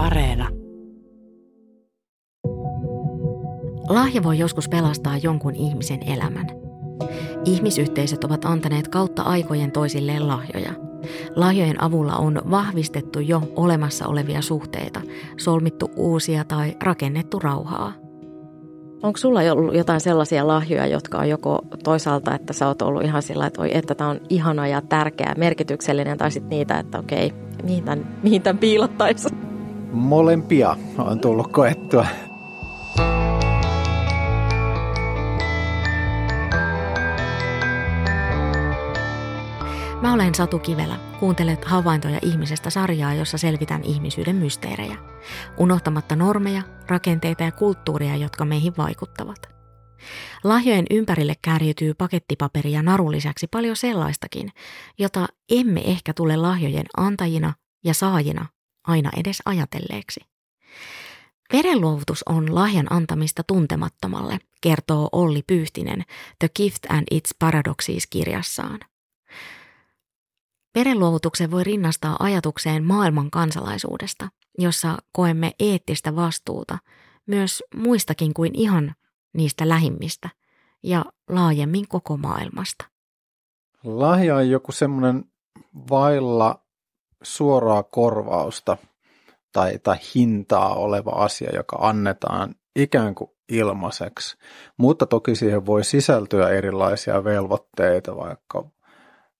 Areena. Lahja voi joskus pelastaa jonkun ihmisen elämän. Ihmisyhteisöt ovat antaneet kautta aikojen toisilleen lahjoja. Lahjojen avulla on vahvistettu jo olemassa olevia suhteita, solmittu uusia tai rakennettu rauhaa. Onko sulla ollut jotain sellaisia lahjoja, jotka on joko toisaalta, että sä oot ollut ihan sillä, että, oi, että tämä on ihana ja tärkeä, merkityksellinen, tai sitten niitä, että okei, mihin tämän, mihin tämän piilottaisi? Molempia on tullut koettua. Mä olen Satu Kivelä. Kuuntelet havaintoja ihmisestä sarjaa, jossa selvitän ihmisyyden mysteerejä. Unohtamatta normeja, rakenteita ja kulttuuria, jotka meihin vaikuttavat. Lahjojen ympärille kärjytyy pakettipaperi ja narun lisäksi paljon sellaistakin, jota emme ehkä tule lahjojen antajina ja saajina aina edes ajatelleeksi. Verenluovutus on lahjan antamista tuntemattomalle, kertoo Olli Pyyhtinen The Gift and Its Paradoxes kirjassaan. Verenluovutuksen voi rinnastaa ajatukseen maailman kansalaisuudesta, jossa koemme eettistä vastuuta myös muistakin kuin ihan niistä lähimmistä ja laajemmin koko maailmasta. Lahja on joku semmoinen vailla suoraa korvausta tai, tai hintaa oleva asia, joka annetaan ikään kuin ilmaiseksi, mutta toki siihen voi sisältyä erilaisia velvoitteita, vaikka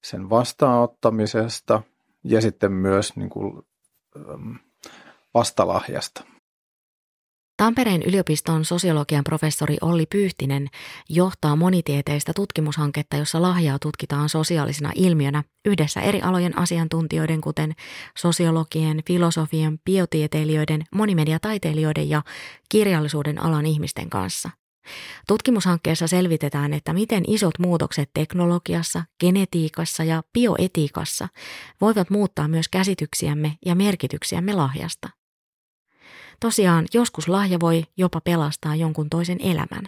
sen vastaanottamisesta ja sitten myös niin kuin, vastalahjasta. Tampereen yliopiston sosiologian professori Olli Pyyhtinen johtaa monitieteistä tutkimushanketta, jossa lahjaa tutkitaan sosiaalisena ilmiönä yhdessä eri alojen asiantuntijoiden, kuten sosiologien, filosofian, biotieteilijöiden, monimediataiteilijoiden ja kirjallisuuden alan ihmisten kanssa. Tutkimushankkeessa selvitetään, että miten isot muutokset teknologiassa, genetiikassa ja bioetiikassa voivat muuttaa myös käsityksiämme ja merkityksiämme lahjasta. Tosiaan, joskus lahja voi jopa pelastaa jonkun toisen elämän.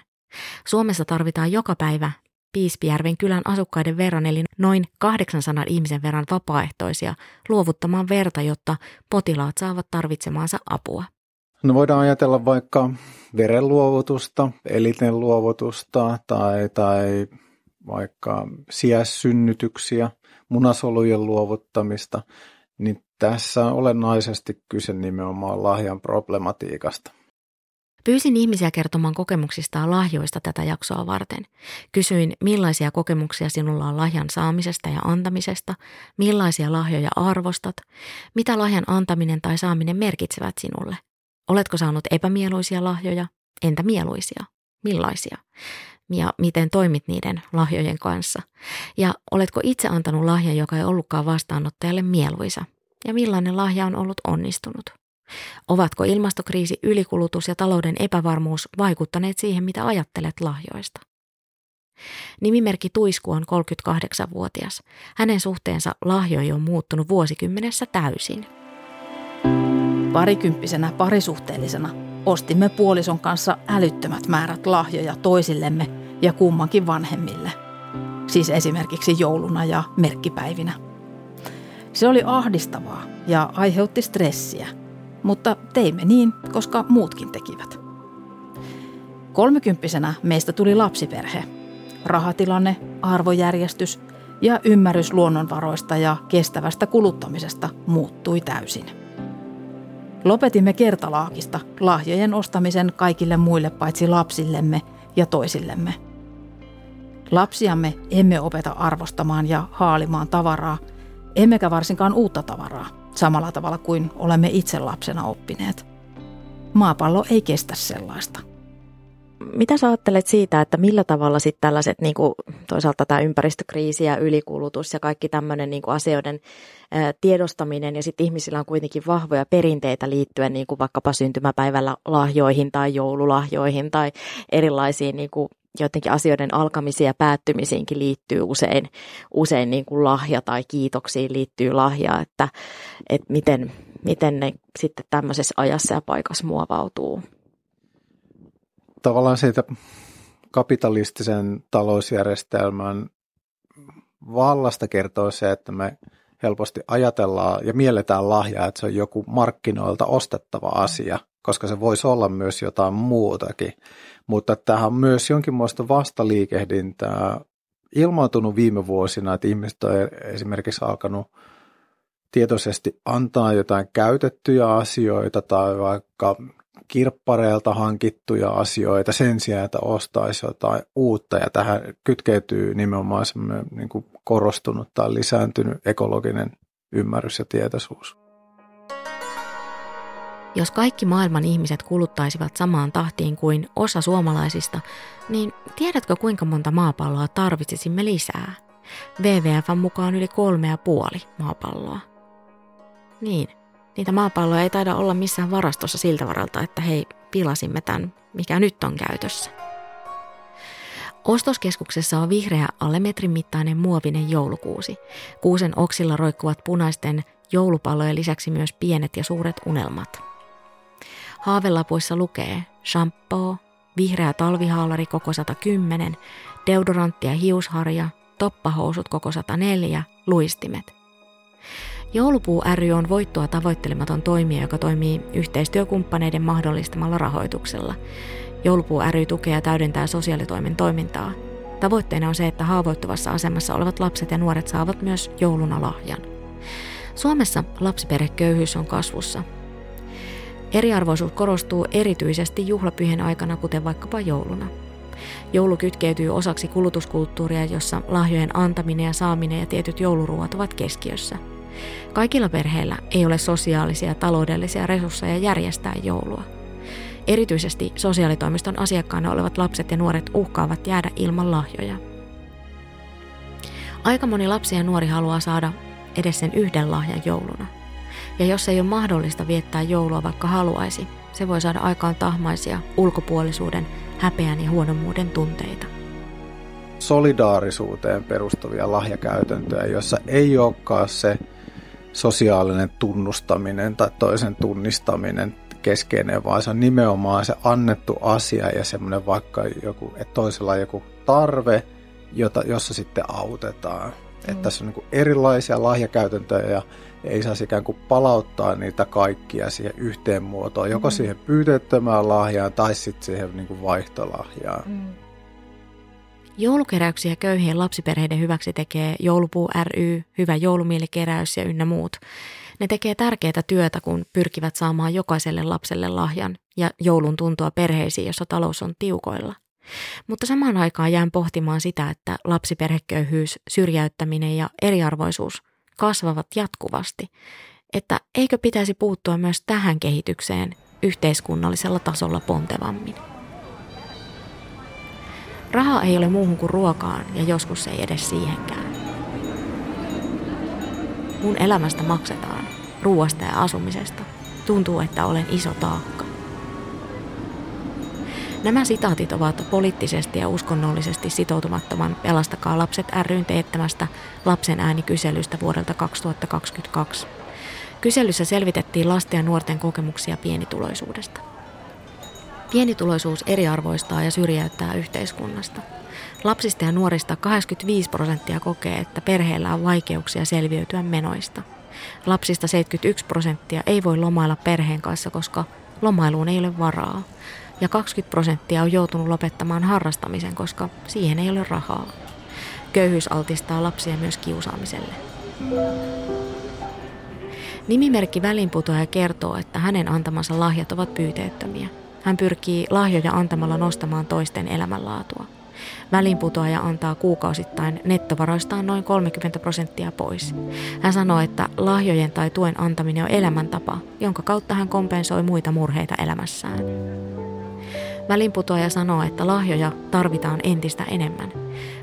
Suomessa tarvitaan joka päivä Piispijärven kylän asukkaiden verran, eli noin 800 ihmisen verran vapaaehtoisia luovuttamaan verta, jotta potilaat saavat tarvitsemaansa apua. No voidaan ajatella vaikka verenluovutusta, eliten luovutusta tai, tai vaikka sijaissynnytyksiä, munasolujen luovuttamista, niin tässä on olennaisesti kyse nimenomaan lahjan problematiikasta. Pyysin ihmisiä kertomaan kokemuksistaan lahjoista tätä jaksoa varten. Kysyin, millaisia kokemuksia sinulla on lahjan saamisesta ja antamisesta, millaisia lahjoja arvostat, mitä lahjan antaminen tai saaminen merkitsevät sinulle – Oletko saanut epämieluisia lahjoja? Entä mieluisia? Millaisia? Ja miten toimit niiden lahjojen kanssa? Ja oletko itse antanut lahjan, joka ei ollutkaan vastaanottajalle mieluisa? Ja millainen lahja on ollut onnistunut? Ovatko ilmastokriisi, ylikulutus ja talouden epävarmuus vaikuttaneet siihen, mitä ajattelet lahjoista? Nimimerkki Tuisku on 38-vuotias. Hänen suhteensa lahjoihin on muuttunut vuosikymmenessä täysin. Parikymppisenä parisuhteellisena ostimme puolison kanssa älyttömät määrät lahjoja toisillemme ja kummankin vanhemmille. Siis esimerkiksi jouluna ja merkkipäivinä. Se oli ahdistavaa ja aiheutti stressiä, mutta teimme niin, koska muutkin tekivät. Kolmekymppisenä meistä tuli lapsiperhe. Rahatilanne, arvojärjestys ja ymmärrys luonnonvaroista ja kestävästä kuluttamisesta muuttui täysin. Lopetimme kertalaakista lahjojen ostamisen kaikille muille paitsi lapsillemme ja toisillemme. Lapsiamme emme opeta arvostamaan ja haalimaan tavaraa, emmekä varsinkaan uutta tavaraa, samalla tavalla kuin olemme itse lapsena oppineet. Maapallo ei kestä sellaista mitä sä ajattelet siitä, että millä tavalla sitten tällaiset niin kuin, toisaalta tämä ympäristökriisi ja ylikulutus ja kaikki tämmöinen niin asioiden tiedostaminen ja sitten ihmisillä on kuitenkin vahvoja perinteitä liittyen niin kuin vaikkapa syntymäpäivällä lahjoihin tai joululahjoihin tai erilaisiin niin kuin, jotenkin asioiden alkamisiin ja päättymisiinkin liittyy usein, usein niin kuin lahja tai kiitoksiin liittyy lahja, että, että miten, miten ne sitten tämmöisessä ajassa ja paikassa muovautuu. Tavallaan siitä kapitalistisen talousjärjestelmän vallasta kertoo se, että me helposti ajatellaan ja mielletään lahjaa, että se on joku markkinoilta ostettava asia, koska se voisi olla myös jotain muutakin. Mutta tähän on myös jonkinlaista vastaliikehdintää ilmaantunut viime vuosina, että ihmiset on esimerkiksi alkanut tietoisesti antaa jotain käytettyjä asioita tai vaikka kirppareilta hankittuja asioita sen sijaan, että ostaisi jotain uutta. Ja tähän kytkeytyy nimenomaan semmoinen niin korostunut tai lisääntynyt ekologinen ymmärrys ja tietoisuus. Jos kaikki maailman ihmiset kuluttaisivat samaan tahtiin kuin osa suomalaisista, niin tiedätkö kuinka monta maapalloa tarvitsisimme lisää? WWFn mukaan yli kolme ja puoli maapalloa. Niin, niitä maapalloja ei taida olla missään varastossa siltä varalta, että hei, pilasimme tämän, mikä nyt on käytössä. Ostoskeskuksessa on vihreä alle metrin mittainen muovinen joulukuusi. Kuusen oksilla roikkuvat punaisten joulupallojen lisäksi myös pienet ja suuret unelmat. Haavelapuissa lukee shampoo, vihreä talvihaalari koko 110, deodorantti ja hiusharja, toppahousut koko 104, luistimet. Joulupuu ry on voittoa tavoittelematon toimija, joka toimii yhteistyökumppaneiden mahdollistamalla rahoituksella. Joulupuu ry tukee ja täydentää sosiaalitoimen toimintaa. Tavoitteena on se, että haavoittuvassa asemassa olevat lapset ja nuoret saavat myös jouluna lahjan. Suomessa lapsiperheköyhyys on kasvussa. Eriarvoisuus korostuu erityisesti juhlapyhien aikana, kuten vaikkapa jouluna. Joulu kytkeytyy osaksi kulutuskulttuuria, jossa lahjojen antaminen ja saaminen ja tietyt jouluruuat ovat keskiössä. Kaikilla perheillä ei ole sosiaalisia ja taloudellisia resursseja järjestää joulua. Erityisesti sosiaalitoimiston asiakkaana olevat lapset ja nuoret uhkaavat jäädä ilman lahjoja. Aika moni lapsi ja nuori haluaa saada edes sen yhden lahjan jouluna – ja jos ei ole mahdollista viettää joulua vaikka haluaisi, se voi saada aikaan tahmaisia ulkopuolisuuden, häpeän ja huonommuuden tunteita. Solidaarisuuteen perustuvia lahjakäytäntöjä, joissa ei olekaan se sosiaalinen tunnustaminen tai toisen tunnistaminen keskeinen, vaan se on nimenomaan se annettu asia ja semmoinen vaikka joku, että toisella on joku tarve, jota, jossa sitten autetaan. Mm. Että tässä on niin erilaisia lahjakäytäntöjä ja ei saisi ikään kuin palauttaa niitä kaikkia siihen yhteen muotoon, joko mm. siihen pyyteettömään lahjaan tai sitten siihen niin kuin vaihtolahjaan. Mm. Joulukeräyksiä köyhien lapsiperheiden hyväksi tekee Joulupuu ry, Hyvä joulumielikkeräys ja ynnä muut. Ne tekee tärkeää työtä, kun pyrkivät saamaan jokaiselle lapselle lahjan ja joulun tuntua perheisiin, jossa talous on tiukoilla. Mutta samaan aikaan jään pohtimaan sitä, että lapsiperheköyhyys, syrjäyttäminen ja eriarvoisuus kasvavat jatkuvasti, että eikö pitäisi puuttua myös tähän kehitykseen yhteiskunnallisella tasolla pontevammin. Raha ei ole muuhun kuin ruokaan ja joskus ei edes siihenkään. Mun elämästä maksetaan, ruoasta ja asumisesta. Tuntuu, että olen iso taakka. Nämä sitaatit ovat poliittisesti ja uskonnollisesti sitoutumattoman Pelastakaa lapset ryn teettämästä lapsen äänikyselystä vuodelta 2022. Kyselyssä selvitettiin lasten ja nuorten kokemuksia pienituloisuudesta. Pienituloisuus eriarvoistaa ja syrjäyttää yhteiskunnasta. Lapsista ja nuorista 85 prosenttia kokee, että perheellä on vaikeuksia selviytyä menoista. Lapsista 71 prosenttia ei voi lomailla perheen kanssa, koska lomailuun ei ole varaa ja 20 prosenttia on joutunut lopettamaan harrastamisen, koska siihen ei ole rahaa. Köyhyys altistaa lapsia myös kiusaamiselle. Nimimerkki Välinputoaja kertoo, että hänen antamansa lahjat ovat pyyteettömiä. Hän pyrkii lahjoja antamalla nostamaan toisten elämänlaatua. Välinputoaja antaa kuukausittain nettovaroistaan noin 30 prosenttia pois. Hän sanoo, että lahjojen tai tuen antaminen on elämäntapa, jonka kautta hän kompensoi muita murheita elämässään. Välinputoaja sanoo, että lahjoja tarvitaan entistä enemmän.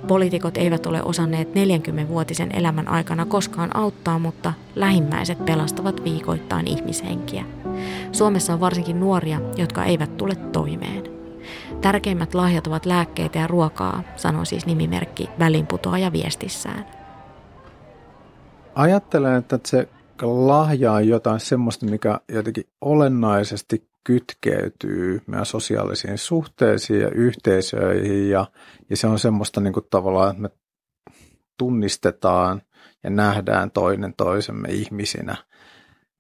Poliitikot eivät ole osanneet 40-vuotisen elämän aikana koskaan auttaa, mutta lähimmäiset pelastavat viikoittain ihmishenkiä. Suomessa on varsinkin nuoria, jotka eivät tule toimeen. Tärkeimmät lahjat ovat lääkkeitä ja ruokaa, sanoo siis nimimerkki välinputoaja viestissään. Ajattelen, että se lahja on jotain semmoista, mikä jotenkin olennaisesti kytkeytyy meidän sosiaalisiin suhteisiin ja yhteisöihin ja, ja se on semmoista niin kuin tavallaan, että me tunnistetaan ja nähdään toinen toisemme ihmisinä.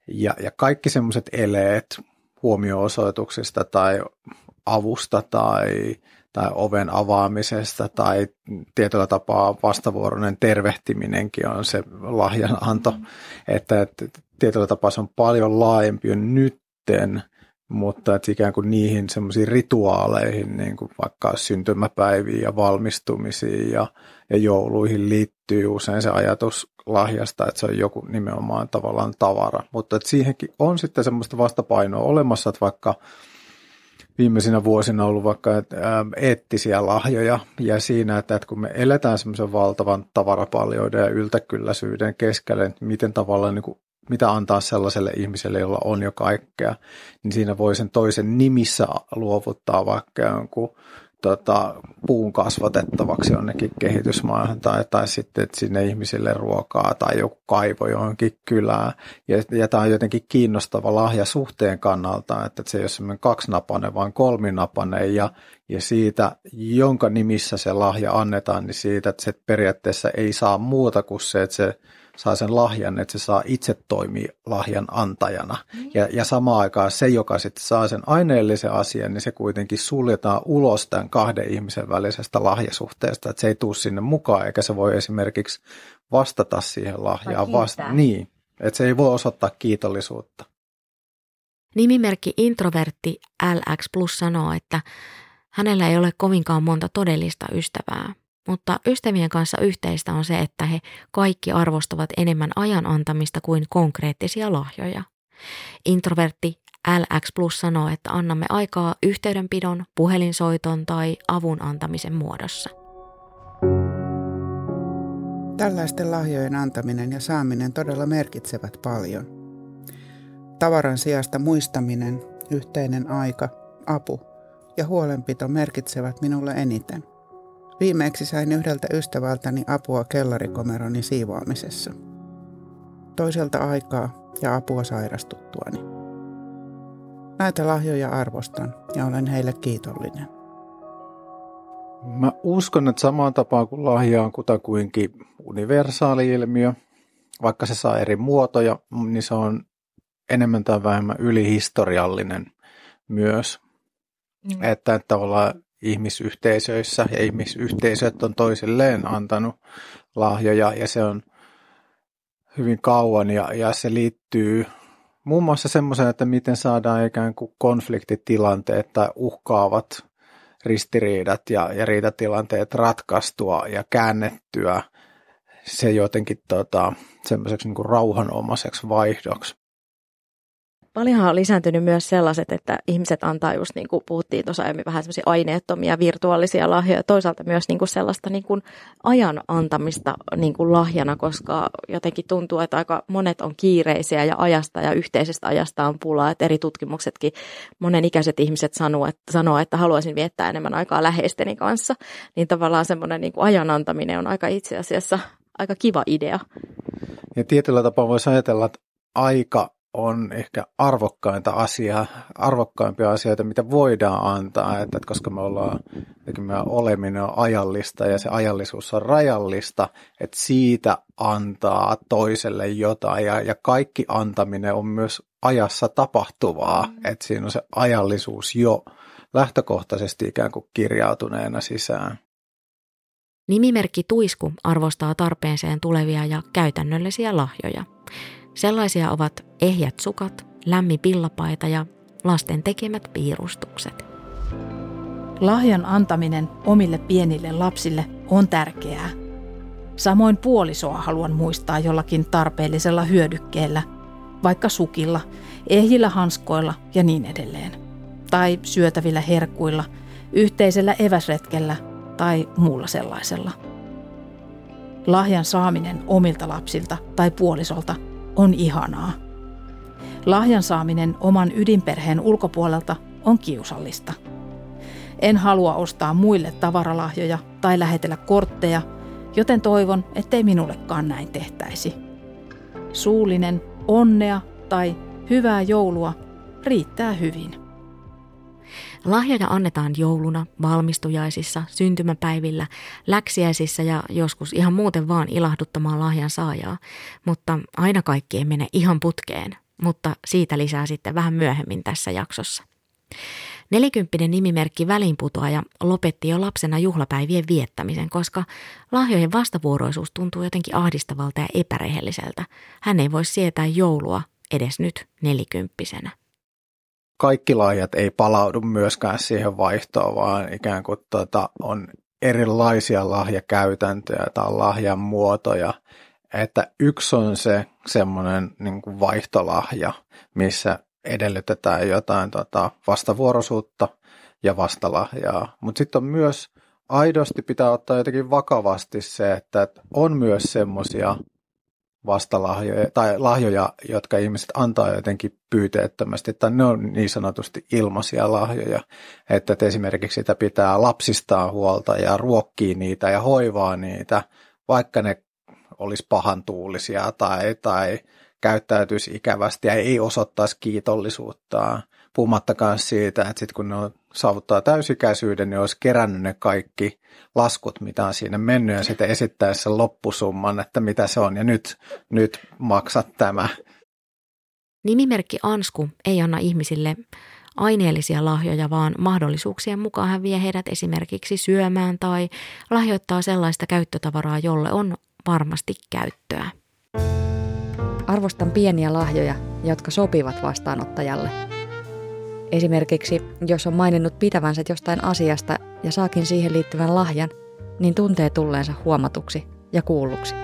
Ja, ja kaikki semmoiset eleet huomioosoituksista tai avusta tai, tai oven avaamisesta tai tietyllä tapaa vastavuoroinen tervehtiminenkin on se lahjananto, mm. että, että tietyllä tapaa se on paljon laajempi nytten, mutta että ikään kuin niihin semmoisiin rituaaleihin, niin kuin vaikka syntymäpäiviin ja valmistumisiin ja, ja jouluihin liittyy usein se ajatus lahjasta, että se on joku nimenomaan tavallaan tavara. Mutta että siihenkin on sitten semmoista vastapainoa olemassa, että vaikka viimeisinä vuosina ollut vaikka eettisiä lahjoja ja siinä, että, kun me eletään semmoisen valtavan tavarapaljoiden ja yltäkylläisyyden keskellä, että miten tavallaan niin kuin, mitä antaa sellaiselle ihmiselle, jolla on jo kaikkea, niin siinä voi sen toisen nimissä luovuttaa vaikka jonkun tota, puun kasvatettavaksi jonnekin kehitysmaahan tai, tai sitten että sinne ihmisille ruokaa tai joku kaivo johonkin kylään. Ja, ja tämä on jotenkin kiinnostava lahja suhteen kannalta, että se ei ole semmoinen kaksinapainen, vaan kolminapainen ja, ja siitä, jonka nimissä se lahja annetaan, niin siitä, että se periaatteessa ei saa muuta kuin se, että se saa sen lahjan, että se saa itse toimia lahjan antajana. Mm. Ja, ja samaan aikaan se, joka sitten saa sen aineellisen asian, niin se kuitenkin suljetaan ulos tämän kahden ihmisen välisestä lahjasuhteesta, että se ei tule sinne mukaan, eikä se voi esimerkiksi vastata siihen lahjaan. Vasta- niin, että se ei voi osoittaa kiitollisuutta. Nimimerkki introvertti LX Plus sanoo, että hänellä ei ole kovinkaan monta todellista ystävää, mutta ystävien kanssa yhteistä on se, että he kaikki arvostavat enemmän ajan antamista kuin konkreettisia lahjoja. Introvertti LX Plus sanoo, että annamme aikaa yhteydenpidon, puhelinsoiton tai avun antamisen muodossa. Tällaisten lahjojen antaminen ja saaminen todella merkitsevät paljon. Tavaran sijasta muistaminen, yhteinen aika, apu ja huolenpito merkitsevät minulle eniten – Viimeksi sain yhdeltä ystävältäni apua kellarikomeroni siivoamisessa. Toiselta aikaa ja apua sairastuttuani. Näitä lahjoja arvostan ja olen heille kiitollinen. Mä uskon, että samaan tapaan kuin lahja on kutakuinkin universaali ilmiö, vaikka se saa eri muotoja, niin se on enemmän tai vähemmän ylihistoriallinen myös. Mm. Että, että tavallaan ihmisyhteisöissä ja ihmisyhteisöt on toisilleen antanut lahjoja ja se on hyvin kauan ja, ja se liittyy muun muassa semmoiseen, että miten saadaan ikään kuin konfliktitilanteet tai uhkaavat ristiriidat ja, ja riitatilanteet ratkaistua ja käännettyä se jotenkin tota, semmoiseksi niin rauhanomaiseksi vaihdoksi. Paljonhan on lisääntynyt myös sellaiset, että ihmiset antaa just niin kuin puhuttiin tuossa aiemmin vähän semmoisia aineettomia virtuaalisia lahjoja. Toisaalta myös niin kuin sellaista niin kuin ajan antamista niin kuin lahjana, koska jotenkin tuntuu, että aika monet on kiireisiä ja ajasta ja yhteisestä ajasta on pulaa. Että eri tutkimuksetkin monen ikäiset ihmiset sanoo, että, sanoo, että haluaisin viettää enemmän aikaa läheisteni kanssa. Niin tavallaan semmoinen niin kuin ajan antaminen on aika itse asiassa aika kiva idea. Ja tietyllä tapaa voisi ajatella, että aika on ehkä arvokkainta asiaa, arvokkaimpia asioita, mitä voidaan antaa, että, koska me ollaan, meidän oleminen on ajallista ja se ajallisuus on rajallista, että siitä antaa toiselle jotain ja, ja kaikki antaminen on myös ajassa tapahtuvaa, mm. että siinä on se ajallisuus jo lähtökohtaisesti ikään kuin kirjautuneena sisään. Nimimerkki Tuisku arvostaa tarpeeseen tulevia ja käytännöllisiä lahjoja – Sellaisia ovat ehjät sukat, lämmi pillapaita ja lasten tekemät piirustukset. Lahjan antaminen omille pienille lapsille on tärkeää. Samoin puolisoa haluan muistaa jollakin tarpeellisella hyödykkeellä, vaikka sukilla, ehjillä hanskoilla ja niin edelleen. Tai syötävillä herkuilla, yhteisellä eväsretkellä tai muulla sellaisella. Lahjan saaminen omilta lapsilta tai puolisolta – on ihanaa. Lahjan saaminen oman ydinperheen ulkopuolelta on kiusallista. En halua ostaa muille tavaralahjoja tai lähetellä kortteja, joten toivon, ettei minullekaan näin tehtäisi. Suullinen onnea tai hyvää joulua riittää hyvin. Lahjoja annetaan jouluna, valmistujaisissa, syntymäpäivillä, läksiäisissä ja joskus ihan muuten vaan ilahduttamaan lahjan saajaa, mutta aina kaikki ei mene ihan putkeen, mutta siitä lisää sitten vähän myöhemmin tässä jaksossa. Nelikymppinen nimimerkki Välinputoaja lopetti jo lapsena juhlapäivien viettämisen, koska lahjojen vastavuoroisuus tuntuu jotenkin ahdistavalta ja epärehelliseltä. Hän ei voi sietää joulua edes nyt nelikymppisenä. Kaikki lahjat ei palaudu myöskään siihen vaihtoon, vaan ikään kuin tuota, on erilaisia lahjakäytäntöjä tai lahjan muotoja. Että yksi on se semmoinen niin vaihtolahja, missä edellytetään jotain tota, vastavuoroisuutta ja vastalahjaa. Mutta sitten on myös aidosti pitää ottaa jotenkin vakavasti se, että on myös semmoisia vastalahjoja tai lahjoja, jotka ihmiset antaa jotenkin pyyteettömästi, tai ne on niin sanotusti ilmaisia lahjoja, että esimerkiksi sitä pitää lapsistaan huolta ja ruokkii niitä ja hoivaa niitä, vaikka ne olisi pahantuulisia tai, tai käyttäytyisi ikävästi ja ei osoittaisi kiitollisuutta. Puhumattakaan siitä, että sitten kun ne saavuttaa täysikäisyyden, niin olisi kerännyt ne kaikki laskut, mitä on siinä mennyt, ja sitten esittäisi sen loppusumman, että mitä se on, ja nyt, nyt maksat tämä. Nimimerkki Ansku ei anna ihmisille aineellisia lahjoja, vaan mahdollisuuksien mukaan hän vie heidät esimerkiksi syömään tai lahjoittaa sellaista käyttötavaraa, jolle on varmasti käyttöä. Arvostan pieniä lahjoja, jotka sopivat vastaanottajalle. Esimerkiksi, jos on maininnut pitävänsä jostain asiasta ja saakin siihen liittyvän lahjan, niin tuntee tulleensa huomatuksi ja kuulluksi.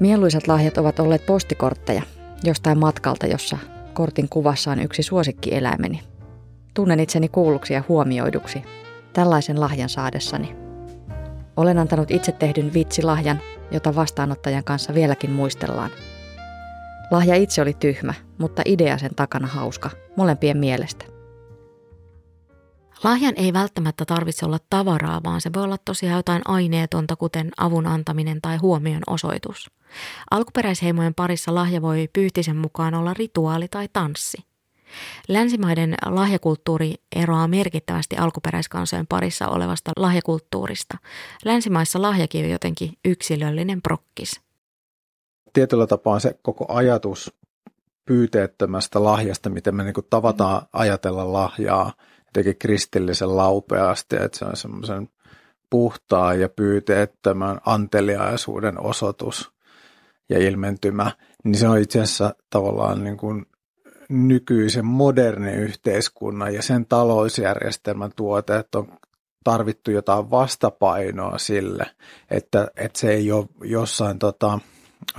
Mieluisat lahjat ovat olleet postikortteja jostain matkalta, jossa kortin kuvassa on yksi suosikkieläimeni. Tunnen itseni kuulluksi ja huomioiduksi tällaisen lahjan saadessani. Olen antanut itse tehdyn vitsilahjan jota vastaanottajan kanssa vieläkin muistellaan. Lahja itse oli tyhmä, mutta idea sen takana hauska, molempien mielestä. Lahjan ei välttämättä tarvitse olla tavaraa, vaan se voi olla tosiaan jotain aineetonta, kuten avun antaminen tai huomion osoitus. Alkuperäisheimojen parissa lahja voi pyyhtisen mukaan olla rituaali tai tanssi. Länsimaiden lahjakulttuuri eroaa merkittävästi alkuperäiskansojen parissa olevasta lahjakulttuurista. Länsimaissa lahjakin on jotenkin yksilöllinen prokkis. Tietyllä tapaa se koko ajatus pyyteettömästä lahjasta, miten me niin tavataan ajatella lahjaa, jotenkin kristillisen laupeasti, että se on semmoisen puhtaan ja pyyteettömän anteliaisuuden osoitus ja ilmentymä, niin se on itse asiassa tavallaan niin kuin nykyisen modernin yhteiskunnan ja sen talousjärjestelmän tuotteet on tarvittu jotain vastapainoa sille, että, että se ei ole jossain tota,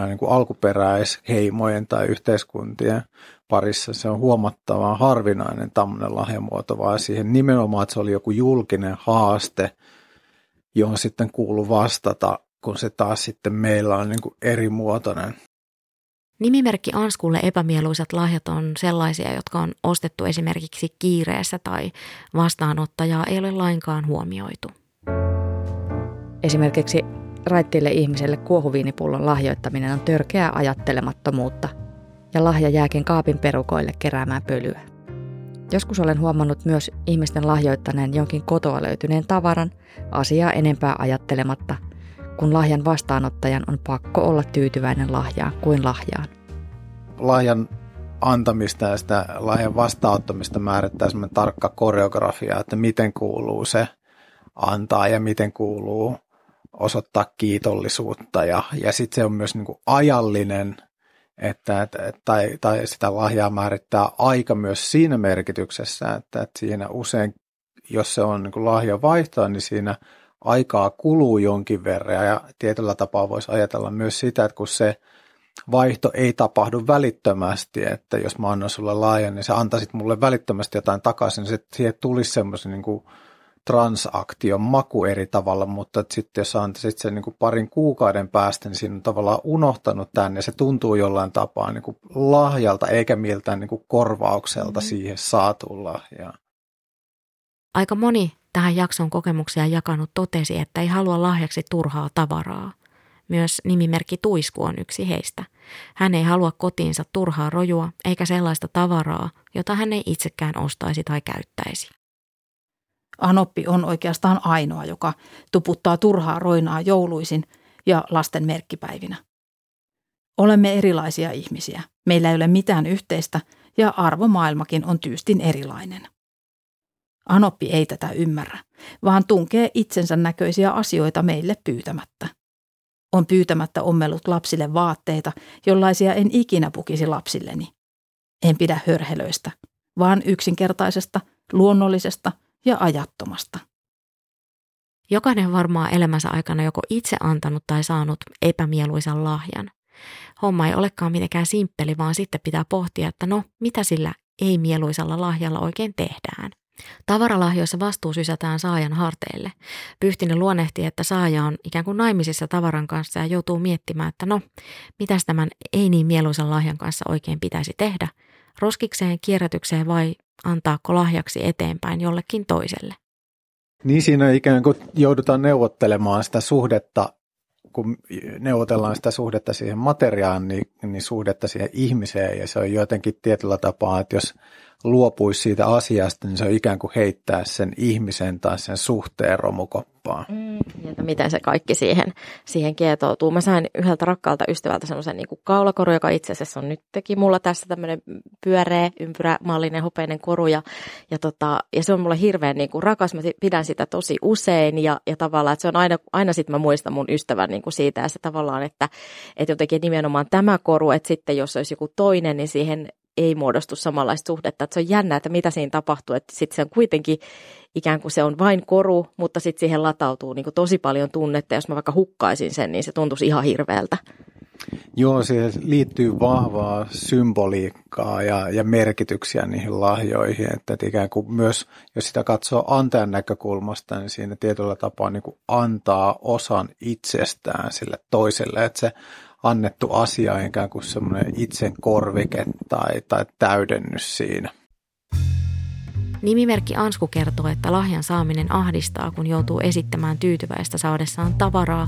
niin kuin alkuperäisheimojen tai yhteiskuntien parissa. Se on huomattavan harvinainen tämmöinen lahjamuoto, vaan siihen nimenomaan, että se oli joku julkinen haaste, johon sitten kuuluu vastata, kun se taas sitten meillä on niin kuin erimuotoinen Nimimerkki Anskulle epämieluisat lahjat on sellaisia, jotka on ostettu esimerkiksi kiireessä tai vastaanottajaa ei ole lainkaan huomioitu. Esimerkiksi raittiille ihmiselle kuohuviinipullon lahjoittaminen on törkeää ajattelemattomuutta ja lahja jääkin kaapin perukoille keräämään pölyä. Joskus olen huomannut myös ihmisten lahjoittaneen jonkin kotoa löytyneen tavaran asiaa enempää ajattelematta – kun lahjan vastaanottajan on pakko olla tyytyväinen lahjaan kuin lahjaan. Lahjan antamista ja sitä lahjan vastaanottamista määrittää semmoinen tarkka koreografia, että miten kuuluu se antaa ja miten kuuluu osoittaa kiitollisuutta ja, ja sitten se on myös niin kuin ajallinen, että, että, tai, tai sitä lahjaa määrittää aika myös siinä merkityksessä, että, että siinä usein, jos se on niin kuin lahja vaihtoa, niin siinä – aikaa kuluu jonkin verran ja tietyllä tapaa voisi ajatella myös sitä, että kun se vaihto ei tapahdu välittömästi, että jos mä annan sulle laajan, niin sä antaisit mulle välittömästi jotain takaisin, niin siihen tulisi semmoisen niin transaktion maku eri tavalla, mutta sitten jos antaisit sen niin kuin parin kuukauden päästä, niin siinä on tavallaan unohtanut tänne ja se tuntuu jollain tapaa niin kuin lahjalta eikä miltään niin kuin korvaukselta mm. siihen saatuun lahjaan. Aika moni tähän jakson kokemuksia jakanut totesi, että ei halua lahjaksi turhaa tavaraa. Myös nimimerkki Tuisku on yksi heistä. Hän ei halua kotiinsa turhaa rojua eikä sellaista tavaraa, jota hän ei itsekään ostaisi tai käyttäisi. Anoppi on oikeastaan ainoa, joka tuputtaa turhaa roinaa jouluisin ja lasten merkkipäivinä. Olemme erilaisia ihmisiä. Meillä ei ole mitään yhteistä ja arvomaailmakin on tyystin erilainen. Anoppi ei tätä ymmärrä, vaan tunkee itsensä näköisiä asioita meille pyytämättä. On pyytämättä ommellut lapsille vaatteita, jollaisia en ikinä pukisi lapsilleni. En pidä hörhelöistä, vaan yksinkertaisesta, luonnollisesta ja ajattomasta. Jokainen varmaan elämänsä aikana joko itse antanut tai saanut epämieluisan lahjan. Homma ei olekaan mitenkään simppeli, vaan sitten pitää pohtia, että no, mitä sillä ei-mieluisalla lahjalla oikein tehdään. Tavaralahjoissa vastuu sysätään saajan harteille. Pyhtinen luonnehtii, että saaja on ikään kuin naimisissa tavaran kanssa ja joutuu miettimään, että no, mitäs tämän ei niin mieluisan lahjan kanssa oikein pitäisi tehdä. Roskikseen, kierrätykseen vai antaako lahjaksi eteenpäin jollekin toiselle. Niin siinä ikään kuin joudutaan neuvottelemaan sitä suhdetta, kun neuvotellaan sitä suhdetta siihen materiaan, niin, niin suhdetta siihen ihmiseen ja se on jotenkin tietyllä tapaa, että jos luopuisi siitä asiasta, niin se on ikään kuin heittää sen ihmisen tai sen suhteen romukoppaan. Mm, että miten se kaikki siihen, siihen kietoutuu. Mä sain yhdeltä rakkaalta ystävältä semmoisen niin kaulakoru, joka itse asiassa on nyt teki mulla tässä tämmöinen pyöreä, ympyrämallinen, hopeinen koru. Ja, ja, tota, ja se on mulle hirveän niin kuin rakas. Mä pidän sitä tosi usein ja, ja tavallaan, että se on aina, aina sitten mä muistan mun ystävän niin kuin siitä. Ja se tavallaan, että, että jotenkin nimenomaan tämä koru, että sitten jos olisi joku toinen, niin siihen ei muodostu samanlaista suhdetta. Että se on jännä, että mitä siinä tapahtuu, että sitten se on kuitenkin ikään kuin se on vain koru, mutta sitten siihen latautuu niin tosi paljon tunnetta. Jos mä vaikka hukkaisin sen, niin se tuntuisi ihan hirveältä. Joo, siihen liittyy vahvaa symboliikkaa ja, ja merkityksiä niihin lahjoihin, että, että ikään kuin myös, jos sitä katsoo antajan näkökulmasta, niin siinä tietyllä tapaa niin kuin antaa osan itsestään sille toiselle, että se annettu asia ikään kuin semmoinen itsen korvike tai, tai täydennys siinä. Nimimerkki Ansku kertoo, että lahjan saaminen ahdistaa, kun joutuu esittämään tyytyväistä saadessaan tavaraa,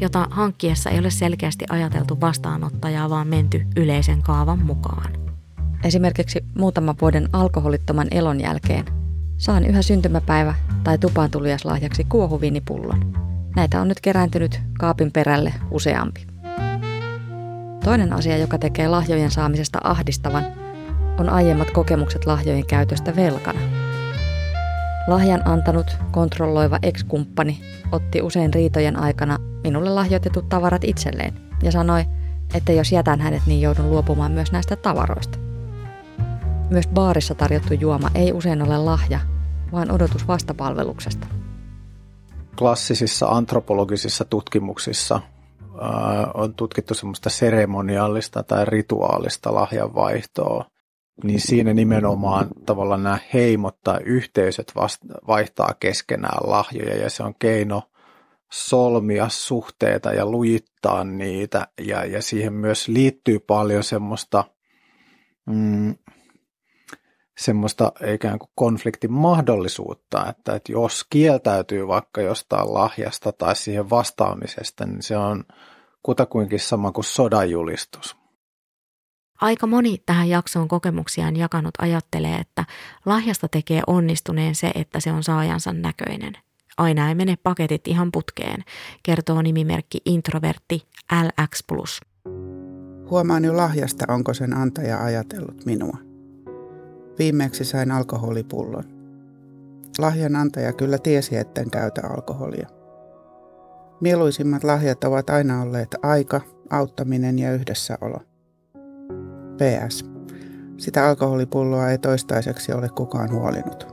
jota hankkiessa ei ole selkeästi ajateltu vastaanottajaa, vaan menty yleisen kaavan mukaan. Esimerkiksi muutaman vuoden alkoholittoman elon jälkeen saan yhä syntymäpäivä- tai tupaan lahjaksi kuohuviinipullon. Näitä on nyt kerääntynyt kaapin perälle useampi. Toinen asia, joka tekee lahjojen saamisesta ahdistavan, on aiemmat kokemukset lahjojen käytöstä velkana. Lahjan antanut kontrolloiva ex-kumppani otti usein riitojen aikana minulle lahjoitetut tavarat itselleen ja sanoi, että jos jätän hänet, niin joudun luopumaan myös näistä tavaroista. Myös baarissa tarjottu juoma ei usein ole lahja, vaan odotus vastapalveluksesta. Klassisissa antropologisissa tutkimuksissa on tutkittu semmoista seremoniallista tai rituaalista lahjanvaihtoa, niin siinä nimenomaan tavallaan nämä heimot tai yhteisöt vaihtaa keskenään lahjoja ja se on keino solmia suhteita ja lujittaa niitä ja, ja siihen myös liittyy paljon semmoista, mm, semmoista ikään kuin konfliktin mahdollisuutta, että, että jos kieltäytyy vaikka jostain lahjasta tai siihen vastaamisesta, niin se on kutakuinkin sama kuin sodanjulistus. Aika moni tähän jaksoon kokemuksiaan jakanut ajattelee, että lahjasta tekee onnistuneen se, että se on saajansa näköinen. Aina ei mene paketit ihan putkeen, kertoo nimimerkki introvertti LX+. Huomaan jo lahjasta, onko sen antaja ajatellut minua. Viimeksi sain alkoholipullon. Lahjan antaja kyllä tiesi, etten käytä alkoholia. Mieluisimmat lahjat ovat aina olleet aika, auttaminen ja yhdessäolo. PS. Sitä alkoholipulloa ei toistaiseksi ole kukaan huolinut.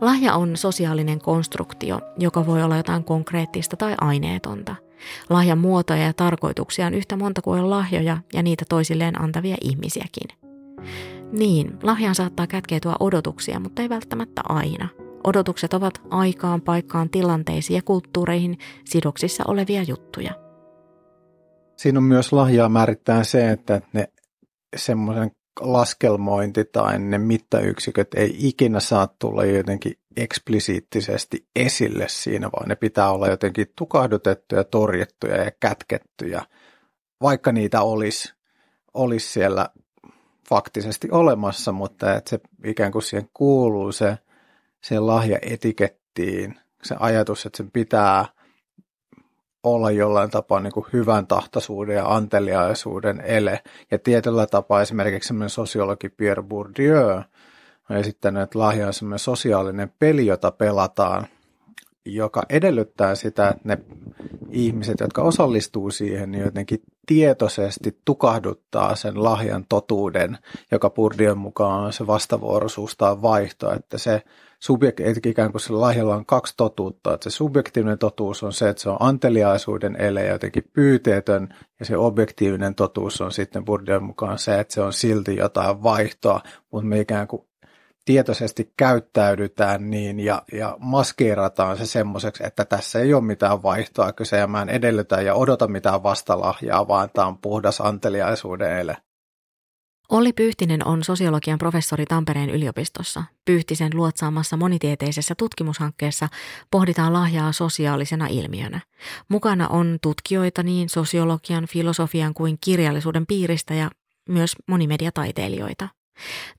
Lahja on sosiaalinen konstruktio, joka voi olla jotain konkreettista tai aineetonta. Lahjan muotoja ja tarkoituksia on yhtä monta kuin lahjoja ja niitä toisilleen antavia ihmisiäkin. Niin, lahjaan saattaa kätkeytyä odotuksia, mutta ei välttämättä aina. Odotukset ovat aikaan, paikkaan, tilanteisiin ja kulttuureihin sidoksissa olevia juttuja. Siinä on myös lahjaa määrittää se, että ne semmoisen laskelmointi tai ne mittayksiköt ei ikinä saa tulla jotenkin eksplisiittisesti esille siinä, vaan ne pitää olla jotenkin tukahdutettuja, torjettuja ja kätkettyjä, vaikka niitä olisi, olisi siellä faktisesti olemassa, mutta että se ikään kuin siihen kuuluu se, se lahja etikettiin, se ajatus, että sen pitää olla jollain tapaa niin kuin hyvän tahtoisuuden ja anteliaisuuden ele. Ja tietyllä tapaa esimerkiksi semmoinen sosiologi Pierre Bourdieu on esittänyt, että lahja on semmoinen sosiaalinen peli, jota pelataan, joka edellyttää sitä, että ne ihmiset, jotka osallistuu siihen, niin jotenkin tietoisesti tukahduttaa sen lahjan totuuden, joka Bourdieun mukaan on se vastavuoroisuus tai vaihto, että se subjekti, ikään kuin sillä lahjalla on kaksi totuutta. Että se subjektiivinen totuus on se, että se on anteliaisuuden ele ja jotenkin pyyteetön, ja se objektiivinen totuus on sitten Bourdieu mukaan se, että se on silti jotain vaihtoa, mutta me ikään kuin tietoisesti käyttäydytään niin ja, ja maskeerataan se semmoiseksi, että tässä ei ole mitään vaihtoa kyse ja mä en edellytä ja odota mitään vastalahjaa, vaan tämä on puhdas anteliaisuuden ele. Olli Pyyhtinen on sosiologian professori Tampereen yliopistossa. Pyyhtisen luotsaamassa monitieteisessä tutkimushankkeessa pohditaan lahjaa sosiaalisena ilmiönä. Mukana on tutkijoita niin sosiologian, filosofian kuin kirjallisuuden piiristä ja myös monimediataiteilijoita.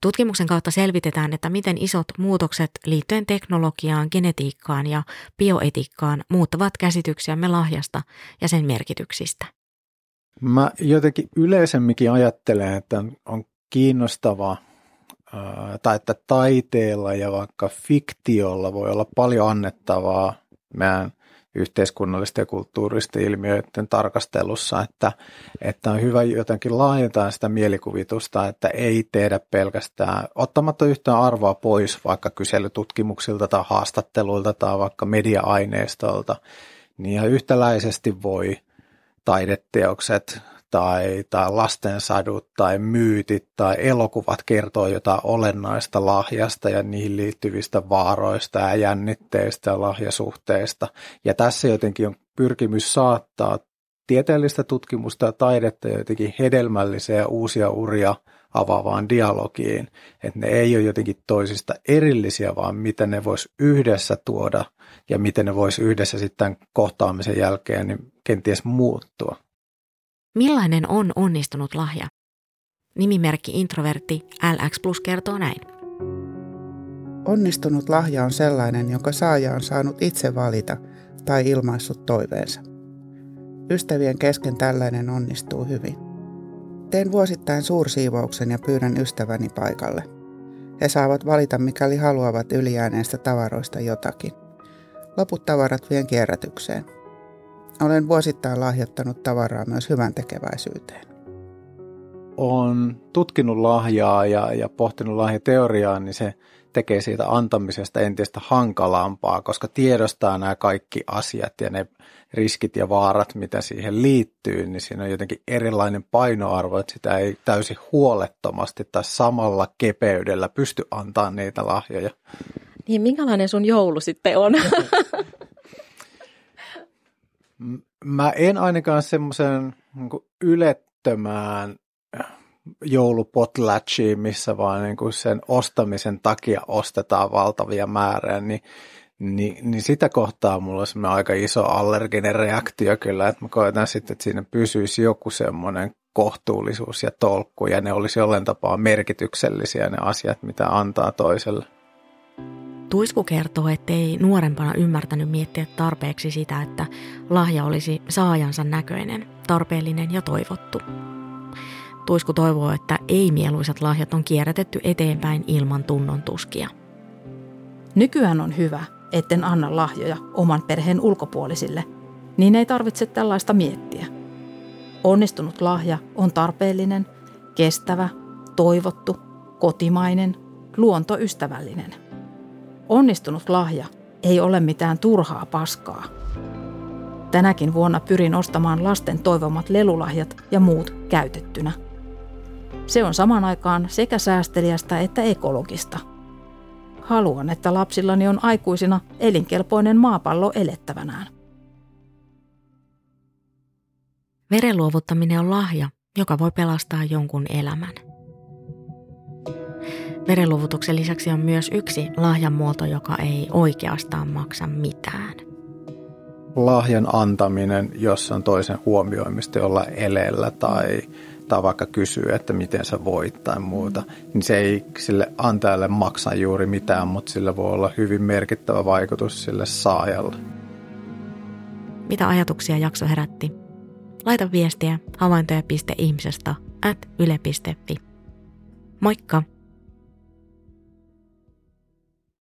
Tutkimuksen kautta selvitetään, että miten isot muutokset liittyen teknologiaan, genetiikkaan ja bioetiikkaan muuttavat käsityksiämme lahjasta ja sen merkityksistä. Mä jotenkin yleisemminkin ajattelen, että on kiinnostavaa, tai että taiteella ja vaikka fiktiolla voi olla paljon annettavaa meidän yhteiskunnallisten ja kulttuuristen ilmiöiden tarkastelussa, että, että on hyvä jotenkin laajentaa sitä mielikuvitusta, että ei tehdä pelkästään, ottamatta yhtään arvoa pois vaikka kyselytutkimuksilta tai haastatteluilta tai vaikka media-aineistolta, niin ihan yhtäläisesti voi taideteokset tai, tai lastensadut tai myytit tai elokuvat kertoo jotain olennaista lahjasta ja niihin liittyvistä vaaroista ja jännitteistä ja lahjasuhteista. Ja tässä jotenkin on pyrkimys saattaa tieteellistä tutkimusta ja taidetta jotenkin hedelmälliseen ja uusia uria avaavaan dialogiin, että ne ei ole jotenkin toisista erillisiä, vaan miten ne vois yhdessä tuoda ja miten ne vois yhdessä sitten kohtaamisen jälkeen niin kenties muuttua. Millainen on onnistunut lahja? Nimimerkki introvertti LX Plus kertoo näin. Onnistunut lahja on sellainen, jonka saaja on saanut itse valita tai ilmaissut toiveensa. Ystävien kesken tällainen onnistuu hyvin. Teen vuosittain suursiivouksen ja pyydän ystäväni paikalle. He saavat valita, mikäli haluavat ylijääneistä tavaroista jotakin. Loput tavarat vien kierrätykseen. Olen vuosittain lahjoittanut tavaraa myös hyvän tekeväisyyteen. On tutkinut lahjaa ja, ja pohtinut lahjateoriaa, niin se tekee siitä antamisesta entistä hankalampaa, koska tiedostaa nämä kaikki asiat ja ne riskit ja vaarat, mitä siihen liittyy, niin siinä on jotenkin erilainen painoarvo, että sitä ei täysin huolettomasti tai samalla kepeydellä pysty antaa niitä lahjoja. Niin, minkälainen sun joulu sitten on? Mä en ainakaan semmoisen niin ylettömään joulupotlatchiin, missä vaan niin kuin sen ostamisen takia ostetaan valtavia määriä, niin, niin, niin sitä kohtaa mulla on aika iso allerginen reaktio kyllä, että mä koetan sitten, että siinä pysyisi joku semmoinen kohtuullisuus ja tolkku, ja ne olisi jollain tapaa merkityksellisiä ne asiat, mitä antaa toiselle. Tuisku kertoo, ettei nuorempana ymmärtänyt miettiä tarpeeksi sitä, että lahja olisi saajansa näköinen, tarpeellinen ja toivottu. Tuisku toivoo, että ei-mieluisat lahjat on kierrätetty eteenpäin ilman tunnon tuskia. Nykyään on hyvä, etten anna lahjoja oman perheen ulkopuolisille, niin ei tarvitse tällaista miettiä. Onnistunut lahja on tarpeellinen, kestävä, toivottu, kotimainen, luontoystävällinen – Onnistunut lahja ei ole mitään turhaa paskaa. Tänäkin vuonna pyrin ostamaan lasten toivomat lelulahjat ja muut käytettynä. Se on saman aikaan sekä säästeliästä että ekologista. Haluan, että lapsillani on aikuisina elinkelpoinen maapallo elettävänään. Veren luovuttaminen on lahja, joka voi pelastaa jonkun elämän. Verenluvutuksen lisäksi on myös yksi lahjanmuoto, joka ei oikeastaan maksa mitään. Lahjan antaminen, jos on toisen huomioimista olla eleellä tai, tai vaikka kysyy, että miten sä voit tai muuta, niin se ei sille antajalle maksa juuri mitään, mutta sillä voi olla hyvin merkittävä vaikutus sille saajalle. Mitä ajatuksia jakso herätti? Laita viestiä havaintoja.ihmisestä at yle.fi. Moikka!